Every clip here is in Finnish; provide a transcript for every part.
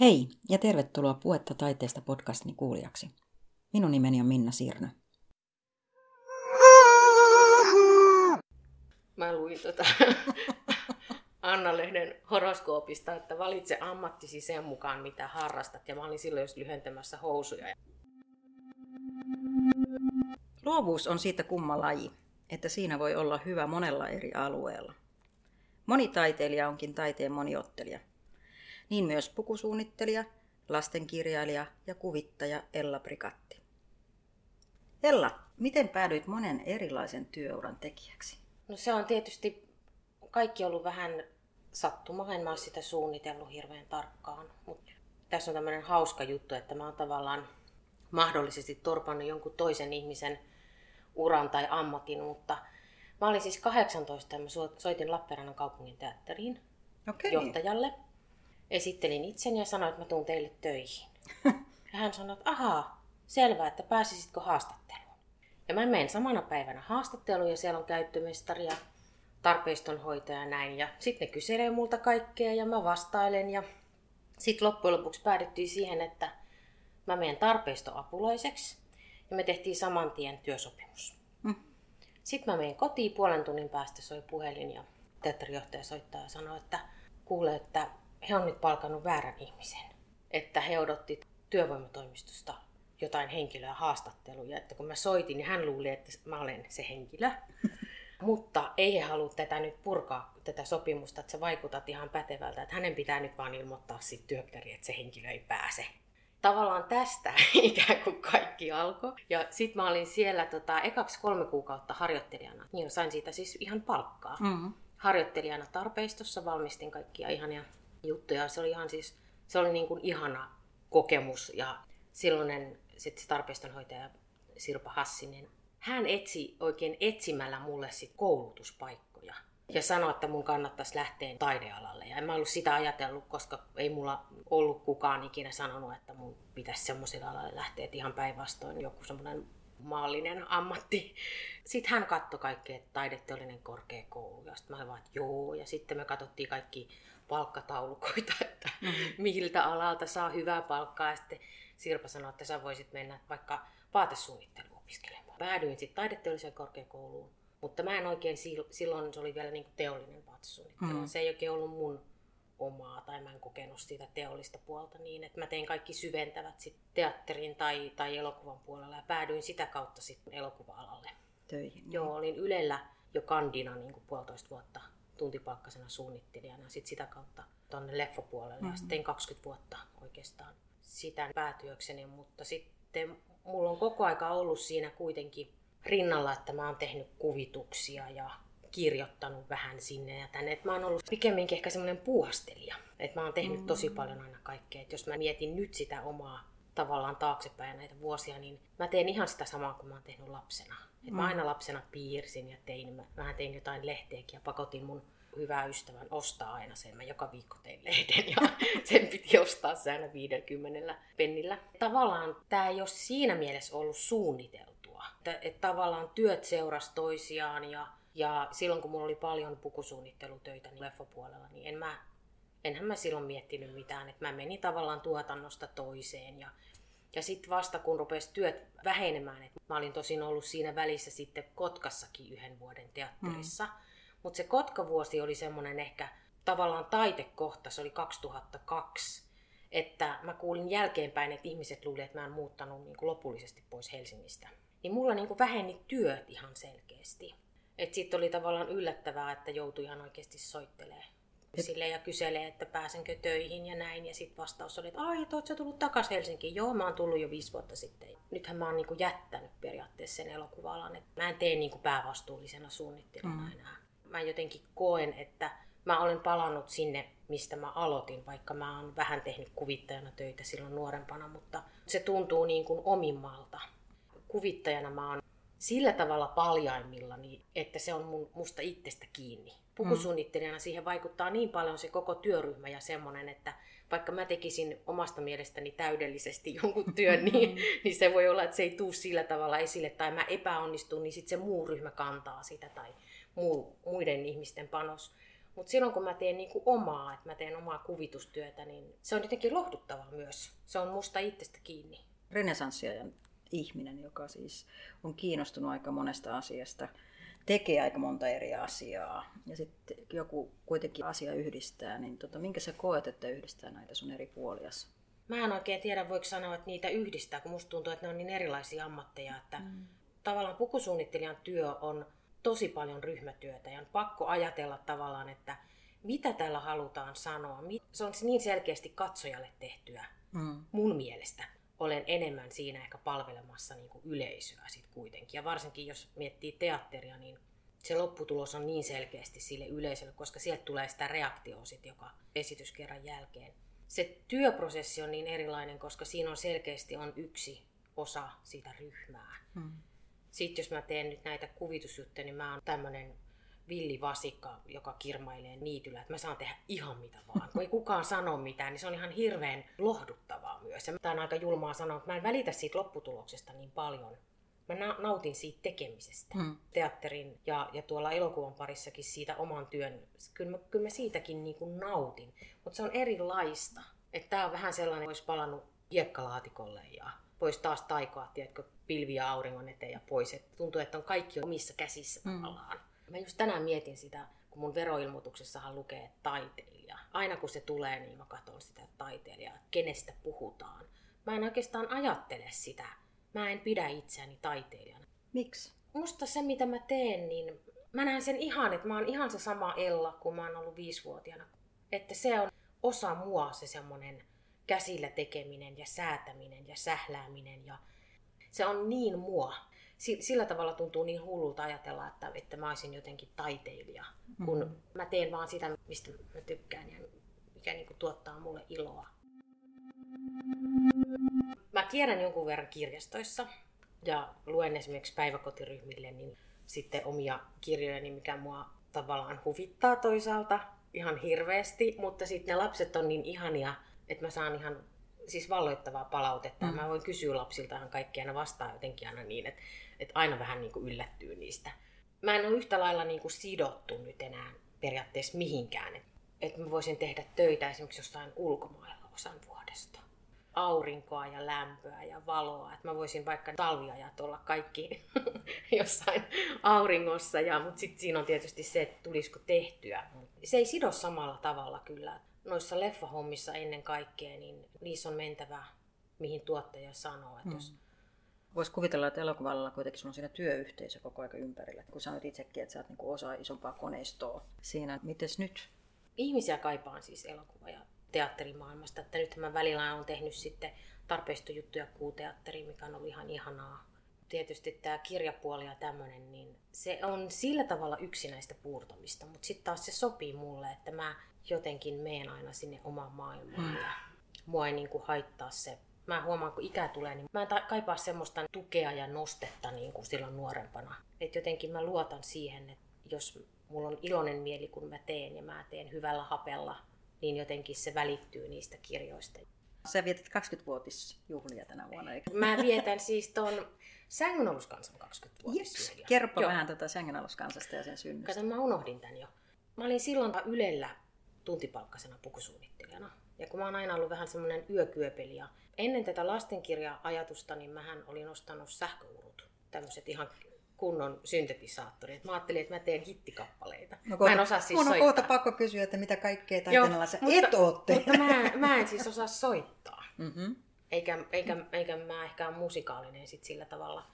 Hei ja tervetuloa Puetta taiteesta podcastini kuulijaksi. Minun nimeni on Minna Sirnö. Mä luin tota Anna-lehden horoskoopista, että valitse ammattisi sen mukaan, mitä harrastat. Ja mä olin silloin just lyhentämässä housuja. Luovuus on siitä kumma laji, että siinä voi olla hyvä monella eri alueella. Moni taiteilija onkin taiteen moniottelija – niin myös pukusuunnittelija, lastenkirjailija ja kuvittaja Ella Brikatti. Ella, miten päädyit monen erilaisen työuran tekijäksi? No se on tietysti kaikki ollut vähän sattumaa, en mä ole sitä suunnitellut hirveän tarkkaan, mutta tässä on tämmöinen hauska juttu, että mä oon tavallaan mahdollisesti torpannut jonkun toisen ihmisen uran tai ammatin, mutta mä olin siis 18 ja mä soitin Lappeenrannan kaupungin teatteriin okay. johtajalle esittelin itseni ja sanoin, että mä tuun teille töihin. Ja hän sanoi, että ahaa, selvä, että pääsisitkö haastatteluun. Ja mä menen samana päivänä haastatteluun ja siellä on käyttömestari ja tarpeistonhoitaja ja näin. Ja sitten ne kyselee multa kaikkea ja mä vastailen. Ja sitten loppujen lopuksi päädyttiin siihen, että mä menen tarpeistoapulaiseksi ja me tehtiin saman tien työsopimus. Mm. Sitten mä menen kotiin puolen tunnin päästä soi puhelin ja teatterijohtaja soittaa ja sanoo, että kuule, että he on nyt palkannut väärän ihmisen. Että he odotti työvoimatoimistosta jotain henkilöä haastatteluja. Että kun mä soitin, niin hän luuli, että mä olen se henkilö. Mutta ei he halua tätä nyt purkaa, tätä sopimusta, että sä vaikutat ihan pätevältä. Että hänen pitää nyt vaan ilmoittaa sitten työkkäri, että se henkilö ei pääse. Tavallaan tästä ikään kuin kaikki alkoi. Ja sitten mä olin siellä tota, ekaksi kolme kuukautta harjoittelijana. Niin sain siitä siis ihan palkkaa. Mm-hmm. Harjoittelijana tarpeistossa valmistin kaikkia ihania juttuja. Se oli ihan siis, se oli niin kuin ihana kokemus ja silloinen sit se tarpeistonhoitaja Sirpa Hassinen, hän etsi oikein etsimällä mulle sit koulutuspaikkoja ja sanoi, että mun kannattaisi lähteä taidealalle. Ja en mä ollut sitä ajatellut, koska ei mulla ollut kukaan ikinä sanonut, että mun pitäisi semmoiselle alalle lähteä, että ihan päinvastoin joku semmoinen maallinen ammatti. Sitten hän katsoi kaikkea taideteollinen korkeakoulu ja sitten mä olin vaan, että joo. Ja sitten me katsottiin kaikki palkkataulukoita, että mm-hmm. miltä alalta saa hyvää palkkaa. Ja sitten Sirpa sanoi, että sä voisit mennä vaikka vaatesuunnitteluun opiskelemaan. Päädyin sitten taideteolliseen korkeakouluun, mutta mä en oikein silloin, se oli vielä niin teollinen vaatesuunnittelu. Mm-hmm. Se ei oikein ollut mun omaa tai mä en kokenut sitä teollista puolta niin, että mä tein kaikki syventävät sit teatterin tai, tai elokuvan puolella ja päädyin sitä kautta sitten elokuva-alalle. Töihin. Niin. Joo, olin Ylellä jo kandina niin kuin puolitoista vuotta tuntipalkkasena suunnittelijana sit sitä kautta tuonne leffopuolelle mm-hmm. ja sitten 20 vuotta oikeastaan sitä päätyökseni, mutta sitten mulla on koko aika ollut siinä kuitenkin rinnalla, että mä oon tehnyt kuvituksia ja kirjoittanut vähän sinne ja tänne. Et mä oon ollut pikemminkin ehkä semmoinen puuhastelija. Että mä oon tehnyt mm. tosi paljon aina kaikkea. Et jos mä mietin nyt sitä omaa tavallaan taaksepäin näitä vuosia, niin mä teen ihan sitä samaa kuin mä oon tehnyt lapsena. Et mm. Mä aina lapsena piirsin ja tein, mä, mä tein jotain lehteäkin ja pakotin mun hyvää ystävän ostaa aina sen. Mä joka viikko tein lehden ja sen piti ostaa se aina 50 pennillä. Tavallaan tämä ei ole siinä mielessä ollut suunniteltua. Että, et tavallaan työt seurasi toisiaan ja, ja silloin kun mulla oli paljon pukusuunnittelutöitä niin leffopuolella, niin en mä, enhän mä silloin miettinyt mitään. Että mä menin tavallaan tuotannosta toiseen ja ja sitten vasta kun rupesi työt vähenemään, että mä olin tosin ollut siinä välissä sitten Kotkassakin yhden vuoden teatterissa, mm. mutta se Kotkavuosi oli semmoinen ehkä tavallaan taitekohta, se oli 2002, että mä kuulin jälkeenpäin, että ihmiset luulivat, että mä en muuttanut niin kuin lopullisesti pois Helsingistä. Niin mulla niin kuin väheni työt ihan selkeästi. Että sitten oli tavallaan yllättävää, että joutui ihan oikeasti soittelemaan sille ja kyselee, että pääsenkö töihin ja näin. Ja sitten vastaus oli, että ai, et sä tullut takaisin Helsinkiin? Joo, mä oon tullut jo viisi vuotta sitten. Nythän mä oon niinku jättänyt periaatteessa sen elokuva-alan. Et mä en tee niinku päävastuullisena suunnittelijana mm. enää. Mä jotenkin koen, että mä olen palannut sinne, mistä mä aloitin, vaikka mä oon vähän tehnyt kuvittajana töitä silloin nuorempana, mutta se tuntuu niin kuin omimmalta. Kuvittajana mä oon sillä tavalla paljaimmillani, että se on mun, musta itsestä kiinni pukusuunnittelijana siihen vaikuttaa niin paljon se koko työryhmä ja semmoinen, että vaikka mä tekisin omasta mielestäni täydellisesti jonkun työn, niin, niin se voi olla, että se ei tuu sillä tavalla esille tai mä epäonnistun, niin sitten se muu ryhmä kantaa sitä tai muu, muiden ihmisten panos. Mutta silloin kun mä teen niinku omaa, että mä teen omaa kuvitustyötä, niin se on jotenkin lohduttavaa myös. Se on musta itsestä kiinni. Renesanssiajan ihminen, joka siis on kiinnostunut aika monesta asiasta, tekee aika monta eri asiaa ja sitten joku kuitenkin asia yhdistää, niin tota, minkä sä koet, että yhdistää näitä sun eri puolias? Mä en oikein tiedä, voiko sanoa, että niitä yhdistää, kun musta tuntuu, että ne on niin erilaisia ammatteja, että mm. tavallaan pukusuunnittelijan työ on tosi paljon ryhmätyötä ja on pakko ajatella tavallaan, että mitä täällä halutaan sanoa. Se on niin selkeästi katsojalle tehtyä mm. mun mielestä. Olen enemmän siinä ehkä palvelemassa niin kuin yleisöä sit kuitenkin. Ja varsinkin jos miettii teatteria, niin se lopputulos on niin selkeästi sille yleisölle, koska sieltä tulee sitä reaktioa sit joka esityskerran jälkeen. Se työprosessi on niin erilainen, koska siinä on selkeästi on yksi osa siitä ryhmää. Mm. Sitten jos mä teen nyt näitä kuvitusjuttuja, niin mä oon tämmönen villivasikka, joka kirmailee niityllä, että mä saan tehdä ihan mitä vaan. Kun ei kukaan sano mitään, niin se on ihan hirveän lohduttavaa myös. Ja tämä on aika julmaa sanoa, että mä en välitä siitä lopputuloksesta niin paljon. Mä nautin siitä tekemisestä. Hmm. Teatterin ja, ja tuolla elokuvan parissakin siitä oman työn. Kyllä mä, kyllä mä siitäkin niin kuin nautin. Mutta se on erilaista. Että tää on vähän sellainen, olisi palannut hiekkalaatikolle ja pois taas taikoa, tiedätkö, pilviä auringon eteen ja pois. Et tuntuu, että on kaikki omissa käsissä mm. tavallaan. Mä just tänään mietin sitä, kun mun veroilmoituksessahan lukee taiteilija. Aina kun se tulee, niin mä katson sitä taiteilijaa, kenestä puhutaan. Mä en oikeastaan ajattele sitä. Mä en pidä itseäni taiteilijana. Miksi? Musta se, mitä mä teen, niin mä näen sen ihan, että mä oon ihan se sama Ella, kun mä oon ollut viisivuotiaana. Että se on osa mua se semmonen käsillä tekeminen ja säätäminen ja sählääminen ja se on niin mua. Sillä tavalla tuntuu niin hullulta ajatella, että, että mä olisin jotenkin taiteilija, kun mm-hmm. mä teen vaan sitä, mistä mä tykkään ja mikä niin kuin tuottaa mulle iloa. Mä kierrän jonkun verran kirjastoissa ja luen esimerkiksi päiväkotiryhmille niin sitten omia kirjoja, mikä mua tavallaan huvittaa toisaalta ihan hirveästi, mutta sitten ne lapset on niin ihania, että mä saan ihan siis valloittavaa palautetta. Mm. Mä voin kysyä lapsilta ihan kaikkia, ne vastaa jotenkin aina niin, että, että aina vähän niin kuin yllättyy niistä. Mä en ole yhtä lailla niin kuin sidottu nyt enää periaatteessa mihinkään. Että, että mä voisin tehdä töitä esimerkiksi jossain ulkomailla osan vuodesta. Aurinkoa ja lämpöä ja valoa. Että mä voisin vaikka talviajat olla kaikki jossain auringossa. Ja, mutta sitten siinä on tietysti se, että tulisiko tehtyä. Se ei sido samalla tavalla kyllä noissa leffahommissa ennen kaikkea, niin niissä on mentävä, mihin tuottaja sanoo. Että mm. jos... Voisi kuvitella, että elokuvalla kuitenkin sulla on siinä työyhteisö koko ajan ympärillä. Kun sanoit itsekin, että sä oot niinku osa isompaa koneistoa siinä. Mites nyt? Ihmisiä kaipaan siis elokuva- ja teatterimaailmasta. Että nyt mä välillä on tehnyt sitten juttuja kuuteatteriin, mikä on ollut ihan ihanaa. Tietysti tämä kirjapuoli ja tämmöinen, niin se on sillä tavalla yksinäistä puurtamista, mutta sitten taas se sopii mulle, että mä jotenkin meen aina sinne omaan maailmaan. Mm. Ja mua ei niin kuin haittaa se. Mä huomaan, kun ikä tulee, niin mä en kaipaa semmoista tukea ja nostetta niin kuin silloin nuorempana. Et jotenkin mä luotan siihen, että jos mulla on iloinen mieli, kun mä teen ja mä teen hyvällä hapella, niin jotenkin se välittyy niistä kirjoista. Sä vietät 20-vuotisjuhlia tänä vuonna, eikö? Mä vietän siis ton Sängynaluskansan 20-vuotisjuhlia. Yes. Kerropa Joo. vähän tuota Sängynaluskansasta ja sen synnystä. Kato, mä unohdin tän jo. Mä olin silloin Ylellä tuntipalkkasena pukusuunnittelijana. Ja kun mä oon aina ollut vähän semmoinen yökyöpeli ja ennen tätä lastenkirja-ajatusta, niin mähän olin ostanut sähköurut. Tämmöiset ihan kunnon syntetisaattorit. Mä ajattelin, että mä teen hittikappaleita. No, kohta, mä en osaa siis mun on soittaa. kohta pakko kysyä, että mitä kaikkea taiteenalla sä et ootte. Mutta mä, mä en siis osaa soittaa. Mm-hmm. Eikä, eikä, eikä mä ehkä ole musikaalinen sit sillä tavalla.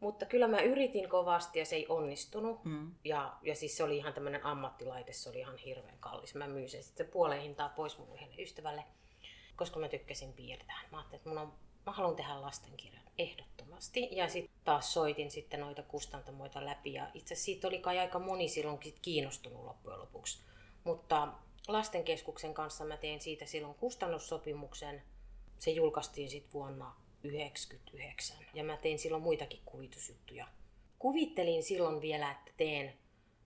Mutta kyllä mä yritin kovasti ja se ei onnistunut. Mm. Ja, ja siis se oli ihan tämmöinen ammattilaite, se oli ihan hirveän kallis. Mä myin sen sitten puoleen hintaa pois mun yhdelle ystävälle, koska mä tykkäsin piirtää. Mä ajattelin, että mun on, mä haluan tehdä lastenkirjan ehdottomasti. Ja sitten taas soitin sitten noita kustantamoita läpi ja itse siitä oli kai aika moni silloin kiinnostunut loppujen lopuksi. Mutta lastenkeskuksen kanssa mä tein siitä silloin kustannussopimuksen. Se julkaistiin sitten vuonna 99. Ja mä tein silloin muitakin kuvitusjuttuja. Kuvittelin silloin vielä, että teen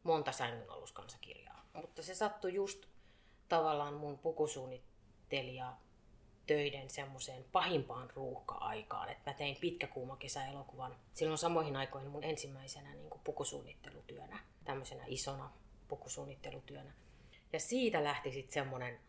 monta sängyn aluskansakirjaa. Mutta se sattui just tavallaan mun pukusuunnittelija töiden semmoiseen pahimpaan ruuhka-aikaan. Että mä tein pitkäkuuma kesäelokuvan silloin samoihin aikoihin mun ensimmäisenä niin kuin pukusuunnittelutyönä, tämmöisenä isona pukusuunnittelutyönä. Ja siitä lähti sitten semmoinen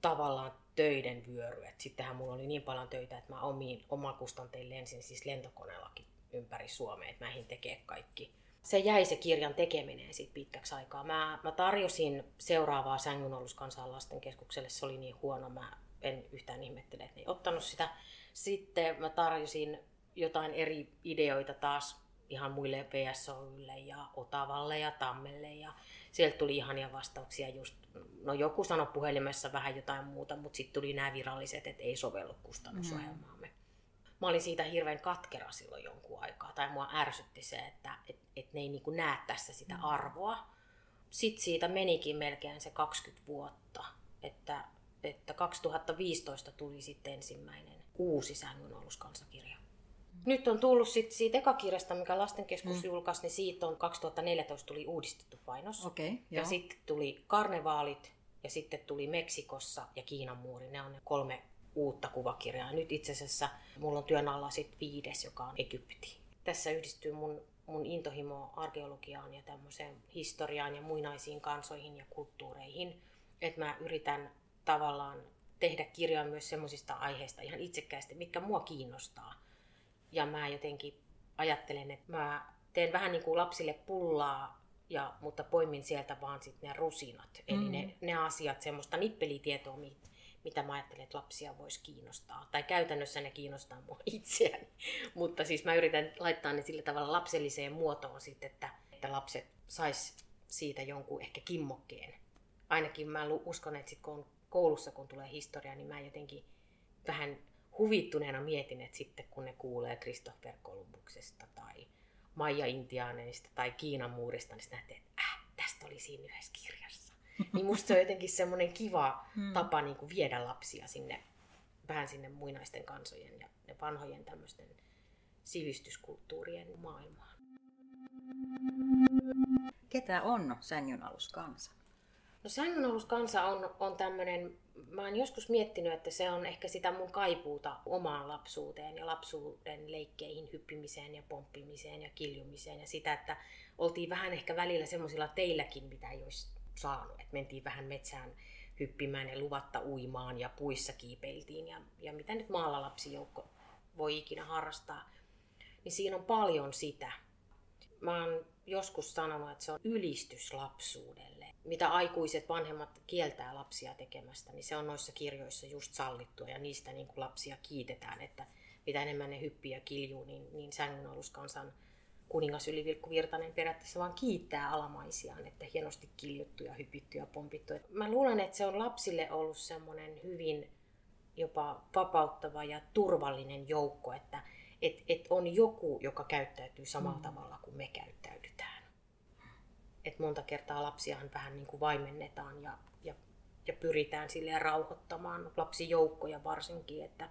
tavallaan töiden vyöry. Et sittenhän mulla oli niin paljon töitä, että mä omiin omakustantein lensin siis lentokoneellakin ympäri Suomea, että mä tekee kaikki. Se jäi se kirjan tekeminen sitten pitkäksi aikaa. Mä, mä tarjosin seuraavaa sängynolluskansaa lastenkeskukselle, se oli niin huono, mä en yhtään ihmettele, että ei ottanut sitä. Sitten mä tarjosin jotain eri ideoita taas ihan muille VSOYlle ja Otavalle ja Tammelle ja sieltä tuli ihania vastauksia just, no joku sanoi puhelimessa vähän jotain muuta, mutta sitten tuli nämä viralliset, että ei sovellu kustannusohjelmaamme. Mm. Mä olin siitä hirveän katkera silloin jonkun aikaa, tai mua ärsytti se, että et, et ne ei niin näe tässä sitä mm. arvoa. Sitten siitä menikin melkein se 20 vuotta, että, että 2015 tuli sitten ensimmäinen uusi sängynoluskansakirja. Nyt on tullut sit siitä ekakirjasta, mikä lastenkeskus mm. julkaisi, niin siitä on 2014 tuli uudistettu painos. Okay, ja sitten tuli karnevaalit ja sitten tuli Meksikossa ja Kiinan muuri. Ne on ne kolme uutta kuvakirjaa. Nyt itse asiassa mulla on työn alla sit viides, joka on Egypti. Tässä yhdistyy mun, mun intohimo arkeologiaan ja tämmöiseen historiaan ja muinaisiin kansoihin ja kulttuureihin. Että mä yritän tavallaan tehdä kirjaa myös semmoisista aiheista ihan itsekkäästi, mitkä mua kiinnostaa ja mä jotenkin ajattelen, että mä teen vähän niin kuin lapsille pullaa, ja, mutta poimin sieltä vaan sitten ne rusinat. Eli mm. ne, ne asiat, semmoista nippelitietoa, mitä mä ajattelen, että lapsia voisi kiinnostaa. Tai käytännössä ne kiinnostaa mua itseäni. Mutta siis mä yritän laittaa ne sillä tavalla lapselliseen muotoon sitten, että, että lapset sais siitä jonkun ehkä kimmokkeen. Ainakin mä uskon, että sit kun on koulussa, kun tulee historia, niin mä jotenkin vähän huvittuneena mietin, että sitten kun ne kuulee Christopher Columbuksesta tai Maija Intiaaneista tai Kiinan muurista, niin näette, että äh, tästä oli siinä yhdessä kirjassa. Niin musta se on jotenkin semmoinen kiva hmm. tapa niin kuin viedä lapsia sinne, vähän sinne muinaisten kansojen ja, ja vanhojen tämmöisten sivistyskulttuurien maailmaan. Ketä on sängyn alus kansa? No sängyn kansa on, on tämmöinen mä oon joskus miettinyt, että se on ehkä sitä mun kaipuuta omaan lapsuuteen ja lapsuuden leikkeihin hyppimiseen ja pomppimiseen ja kiljumiseen ja sitä, että oltiin vähän ehkä välillä semmoisilla teilläkin, mitä ei olisi saanut. Että mentiin vähän metsään hyppimään ja luvatta uimaan ja puissa kiipeiltiin ja, ja mitä nyt maalla lapsijoukko voi ikinä harrastaa. Niin siinä on paljon sitä. Mä oon joskus sanonut, että se on ylistys lapsuudelle mitä aikuiset vanhemmat kieltää lapsia tekemästä, niin se on noissa kirjoissa just sallittua ja niistä niin kuin lapsia kiitetään, että mitä enemmän ne hyppii ja kiljuu, niin, niin sängynalluskansan kuningas Yli Vilkku Virtanen periaatteessa vaan kiittää alamaisiaan, että hienosti kiljuttu ja hypitty ja pompittu. Mä luulen, että se on lapsille ollut semmoinen hyvin jopa vapauttava ja turvallinen joukko, että et, et on joku, joka käyttäytyy samalla mm. tavalla kuin me käyttäydytään että monta kertaa lapsiahan vähän niin kuin vaimennetaan ja, ja, ja pyritään silleen rauhoittamaan lapsijoukkoja varsinkin, että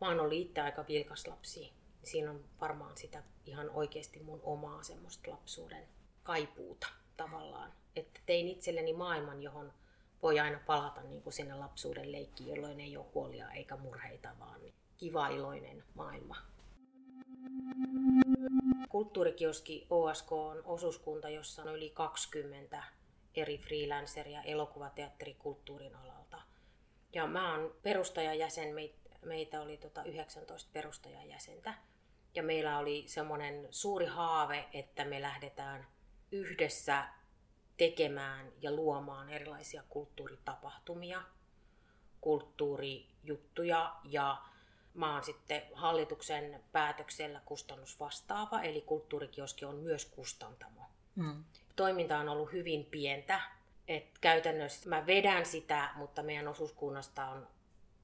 mä oon ollut itse aika vilkas lapsi. Siinä on varmaan sitä ihan oikeasti mun omaa semmoista lapsuuden kaipuuta tavallaan. Että tein itselleni maailman, johon voi aina palata niin kuin sinne lapsuuden leikkiin, jolloin ei ole huolia eikä murheita, vaan kiva iloinen maailma. Kulttuurikioski OSK on osuuskunta, jossa on yli 20 eri freelanceria elokuvateatterikulttuurin alalta. Ja mä oon perustajajäsen, meitä oli tota 19 perustajajäsentä. Ja meillä oli semmoinen suuri haave, että me lähdetään yhdessä tekemään ja luomaan erilaisia kulttuuritapahtumia, kulttuurijuttuja ja Mä oon sitten hallituksen päätöksellä kustannusvastaava, eli kulttuurikioski on myös kustantamo. Mm. Toiminta on ollut hyvin pientä. Et käytännössä mä vedän sitä, mutta meidän osuuskunnasta on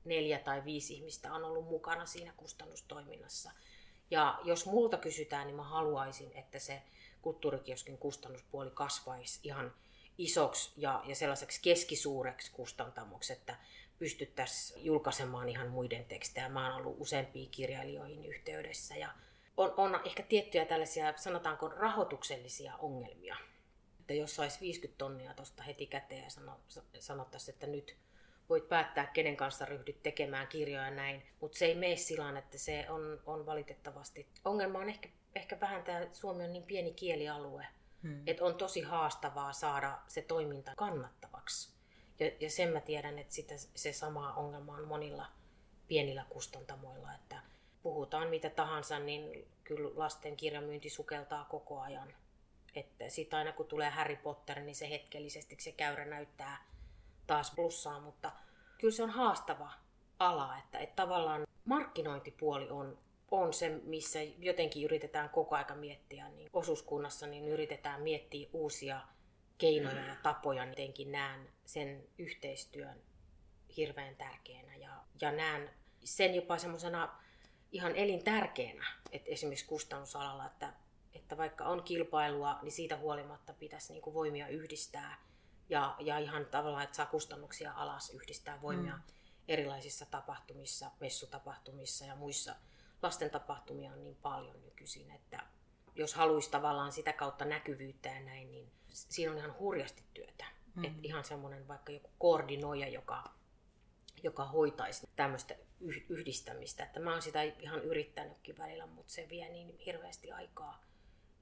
neljä tai viisi ihmistä on ollut mukana siinä kustannustoiminnassa. Ja jos multa kysytään, niin mä haluaisin, että se kulttuurikioskin kustannuspuoli kasvaisi ihan isoksi ja, ja sellaiseksi keskisuureksi kustantamoksi, että pystyttäisiin julkaisemaan ihan muiden tekstejä. Mä oon ollut useampiin kirjailijoihin yhteydessä ja on, on ehkä tiettyjä tällaisia, sanotaanko rahoituksellisia ongelmia. Että jos saisi 50 tonnia tuosta heti käteen ja sano, sanottaisiin, että nyt voit päättää, kenen kanssa ryhdyt tekemään kirjoja näin, mutta se ei mene sillä että se on, on valitettavasti. Ongelma on ehkä, ehkä vähän tämä, että Suomi on niin pieni kielialue, hmm. että on tosi haastavaa saada se toiminta kannattavaksi Ja, ja sen mä tiedän, että sitä, se sama ongelma on monilla pienillä kustantamoilla, että puhutaan mitä tahansa, niin kyllä lasten kirjamyynti sukeltaa koko ajan. Että sitten aina kun tulee Harry Potter, niin se hetkellisesti se käyrä näyttää taas plussaa, mutta kyllä se on haastava ala, että, että tavallaan markkinointipuoli on, on se, missä jotenkin yritetään koko aika miettiä, niin osuuskunnassa niin yritetään miettiä uusia keinoja ja tapoja, jotenkin näen sen yhteistyön hirveän tärkeänä ja, ja näen sen jopa semmoisena ihan elintärkeänä, että esimerkiksi kustannusalalla, että, että vaikka on kilpailua, niin siitä huolimatta pitäisi niin kuin voimia yhdistää ja, ja ihan tavallaan, että saa kustannuksia alas, yhdistää voimia mm. erilaisissa tapahtumissa, messutapahtumissa ja muissa. Lasten tapahtumia on niin paljon nykyisin, että jos haluaisi tavallaan sitä kautta näkyvyyttä ja näin, niin siinä on ihan hurjasti työtä. Mm. Et ihan semmoinen vaikka joku koordinoija, joka, joka hoitaisi tämmöistä yhdistämistä. Että mä oon sitä ihan yrittänytkin välillä, mutta se vie niin hirveästi aikaa.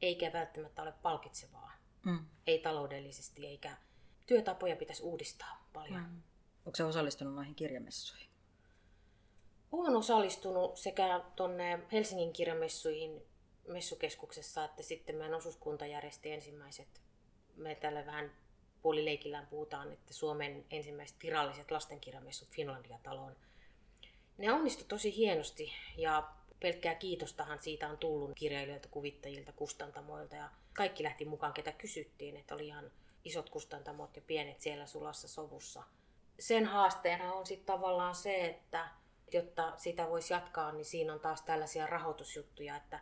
Eikä välttämättä ole palkitsevaa. Mm. Ei taloudellisesti, eikä työtapoja pitäisi uudistaa paljon. Mm. Onko se osallistunut noihin kirjamessuihin? Olen osallistunut sekä tuonne Helsingin kirjamessuihin messukeskuksessa, että sitten meidän osuuskunta järjesti ensimmäiset, me tälle vähän puolileikillään puhutaan, että Suomen ensimmäiset viralliset lastenkirjamessut Finlandia-taloon. Ne onnistu tosi hienosti ja pelkkää kiitostahan siitä on tullut kirjailijoilta, kuvittajilta, kustantamoilta ja kaikki lähti mukaan, ketä kysyttiin, että oli ihan isot kustantamot ja pienet siellä sulassa sovussa. Sen haasteena on sitten tavallaan se, että jotta sitä voisi jatkaa, niin siinä on taas tällaisia rahoitusjuttuja, että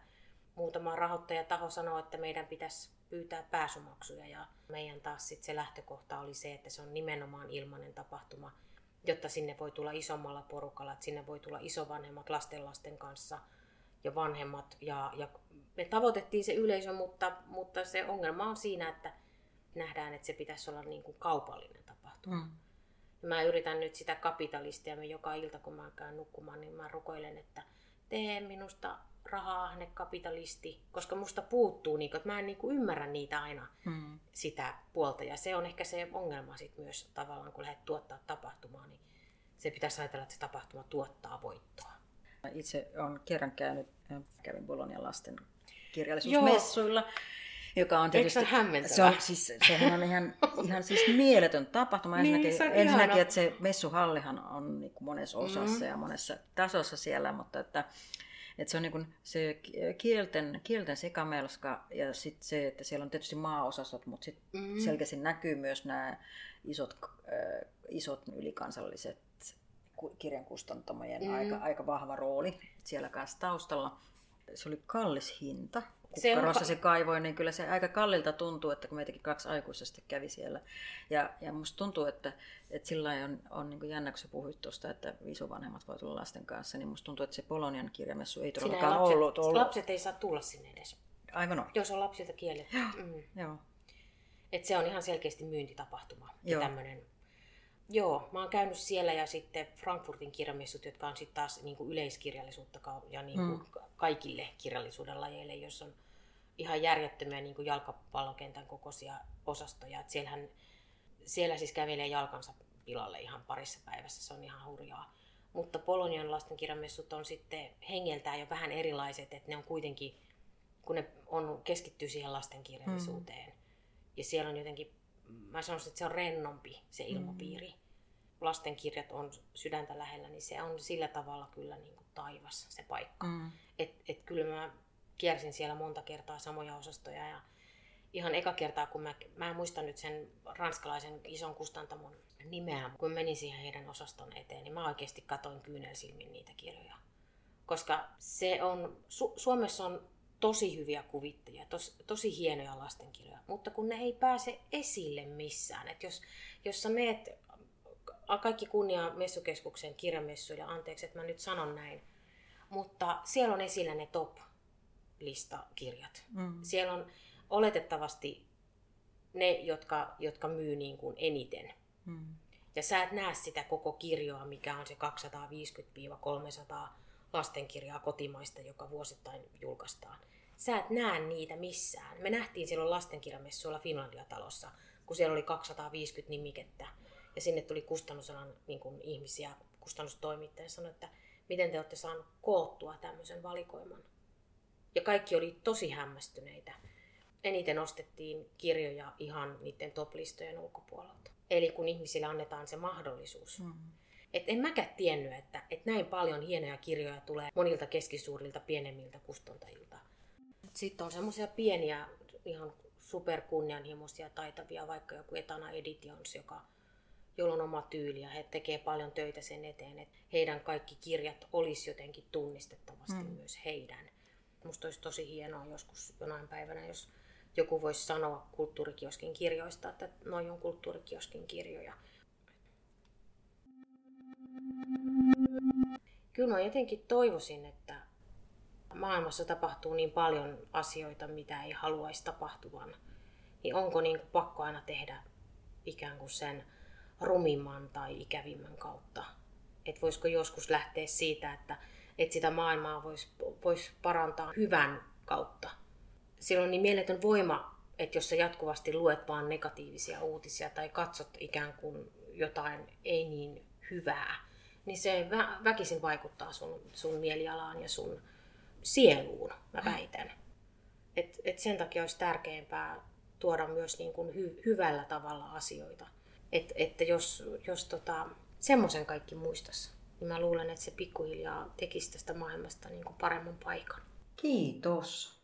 muutama rahoittajataho sanoo, että meidän pitäisi pyytää pääsumaksuja ja meidän taas sit se lähtökohta oli se, että se on nimenomaan ilmainen tapahtuma, jotta sinne voi tulla isommalla porukalla, että sinne voi tulla isovanhemmat lastenlasten kanssa ja vanhemmat. Ja, ja me tavoitettiin se yleisö, mutta, mutta se ongelma on siinä, että nähdään, että se pitäisi olla niin kuin kaupallinen tapahtuma. Mm. Mä yritän nyt sitä kapitalistia, me joka ilta kun mä käyn nukkumaan, niin mä rukoilen, että tee minusta rahaa kapitalisti, koska musta puuttuu, niin kuin, että mä en niin kuin ymmärrä niitä aina mm. sitä puolta. Ja se on ehkä se ongelma sit myös tavallaan, kun lähdet tuottaa tapahtumaa, niin se pitäisi ajatella, että se tapahtuma tuottaa voittoa. Itse olen kerran käynyt, kävin Bolonian lasten kirjallisuusmessuilla. Joo joka on tietysti... Se on, siis, sehän on ihan, ihan siis mieletön tapahtuma. niin, ensinnäkin, ensinnäkin että se messuhallihan on niin kuin monessa osassa mm-hmm. ja monessa tasossa siellä, mutta että, että se on niin se kielten, kielten sekamelska ja sitten se, että siellä on tietysti maaosastot, mutta sitten mm-hmm. selkeästi näkyy myös nämä isot, äh, isot ylikansalliset kirjankustantamojen mm-hmm. aika, aika vahva rooli siellä kanssa taustalla. Se oli kallis hinta, kukkarossa se, on... se kaivoi, niin kyllä se aika kallilta tuntuu, että kun meitäkin kaksi aikuisesti kävi siellä. Ja, ja musta tuntuu, että, että sillä on, on niin jännä, kun sä puhuit tuosta, että isovanhemmat voi tulla lasten kanssa, niin musta tuntuu, että se Polonian kirjamessu ei todellakaan lapset, ollut, ollut. Lapset ei saa tulla sinne edes. Aivan on. Jos on lapsilta kielletty. Mm. Joo. Et se on ihan selkeästi myyntitapahtuma. Joo. Tämmönen, Joo, mä oon käynyt siellä ja sitten Frankfurtin kirjamessut, jotka on sitten taas niin kuin yleiskirjallisuutta ja niin kuin mm. kaikille kirjallisuuden lajeille, jos on ihan järjettömiä niin kuin jalkapallokentän kokoisia osastoja. Et siellähän, siellä siis kävelee jalkansa pilalle ihan parissa päivässä, se on ihan hurjaa. Mutta Polonian lastenkirjamessut on sitten hengeltään jo vähän erilaiset, että ne on kuitenkin, kun ne on, keskittyy siihen lastenkirjallisuuteen. Mm. Ja siellä on jotenkin, mä sanoisin, että se on rennompi se mm. ilmapiiri. Mm. Lastenkirjat on sydäntä lähellä, niin se on sillä tavalla kyllä niin kuin taivas se paikka. Mm. Et, et kyllä mä kiersin siellä monta kertaa samoja osastoja ja ihan eka kertaa, kun mä, mä en muista nyt sen ranskalaisen ison kustantamon nimeä, kun menin siihen heidän osaston eteen, niin mä oikeasti katoin kyynelsilmin niitä kirjoja. Koska se on, Su- Suomessa on tosi hyviä kuvittajia, tos, tosi hienoja lastenkirjoja, mutta kun ne ei pääse esille missään. Et jos, jos sä meet, kaikki kunnia messukeskuksen kirjamessuille, anteeksi, että mä nyt sanon näin, mutta siellä on esillä ne top listakirjat. Mm. Siellä on oletettavasti ne, jotka, jotka myy niin kuin eniten. Mm. Ja sä et näe sitä koko kirjoa, mikä on se 250-300 lastenkirjaa kotimaista, joka vuosittain julkaistaan. Sä et näe niitä missään. Me nähtiin silloin lastenkirjamessuilla Finlandia-talossa, kun siellä oli 250 nimikettä. Ja sinne tuli kustannusalan niin kuin ihmisiä, kustannustoimittajia, sanoi, että miten te olette saaneet koottua tämmöisen valikoiman. Ja kaikki oli tosi hämmästyneitä. Eniten ostettiin kirjoja ihan niiden top-listojen ulkopuolelta. Eli kun ihmisille annetaan se mahdollisuus. Mm. Et en mäkään tiennyt, että, että näin paljon hienoja kirjoja tulee monilta keskisuurilta pienemmiltä kustantajilta. Sitten on semmoisia pieniä, ihan superkunnianhimoisia, taitavia, vaikka joku Etana Editions, joka, jolla on oma tyyli ja he tekee paljon töitä sen eteen, että heidän kaikki kirjat olisi jotenkin tunnistettavasti mm. myös heidän. Musta olisi tosi hienoa joskus jonain päivänä, jos joku voisi sanoa kulttuurikioskin kirjoista, että noin on kulttuurikioskin kirjoja. Kyllä mä jotenkin toivoisin, että maailmassa tapahtuu niin paljon asioita, mitä ei haluaisi tapahtuvan, niin onko niin kuin pakko aina tehdä ikään kuin sen rumimman tai ikävimmän kautta? Että voisiko joskus lähteä siitä, että, että sitä maailmaa voisi vois parantaa hyvän kautta? Sillä on niin mieletön voima, että jos sä jatkuvasti luet vaan negatiivisia uutisia tai katsot ikään kuin jotain ei niin hyvää, niin se vä- väkisin vaikuttaa sun, sun mielialaan ja sun sieluun, mä väitän. Et, et sen takia olisi tärkeämpää tuoda myös niin kuin hy, hyvällä tavalla asioita. Et, että jos, jos tota, semmoisen kaikki muistas, niin mä luulen, että se pikkuhiljaa tekisi tästä maailmasta niin kuin paremman paikan. Kiitos.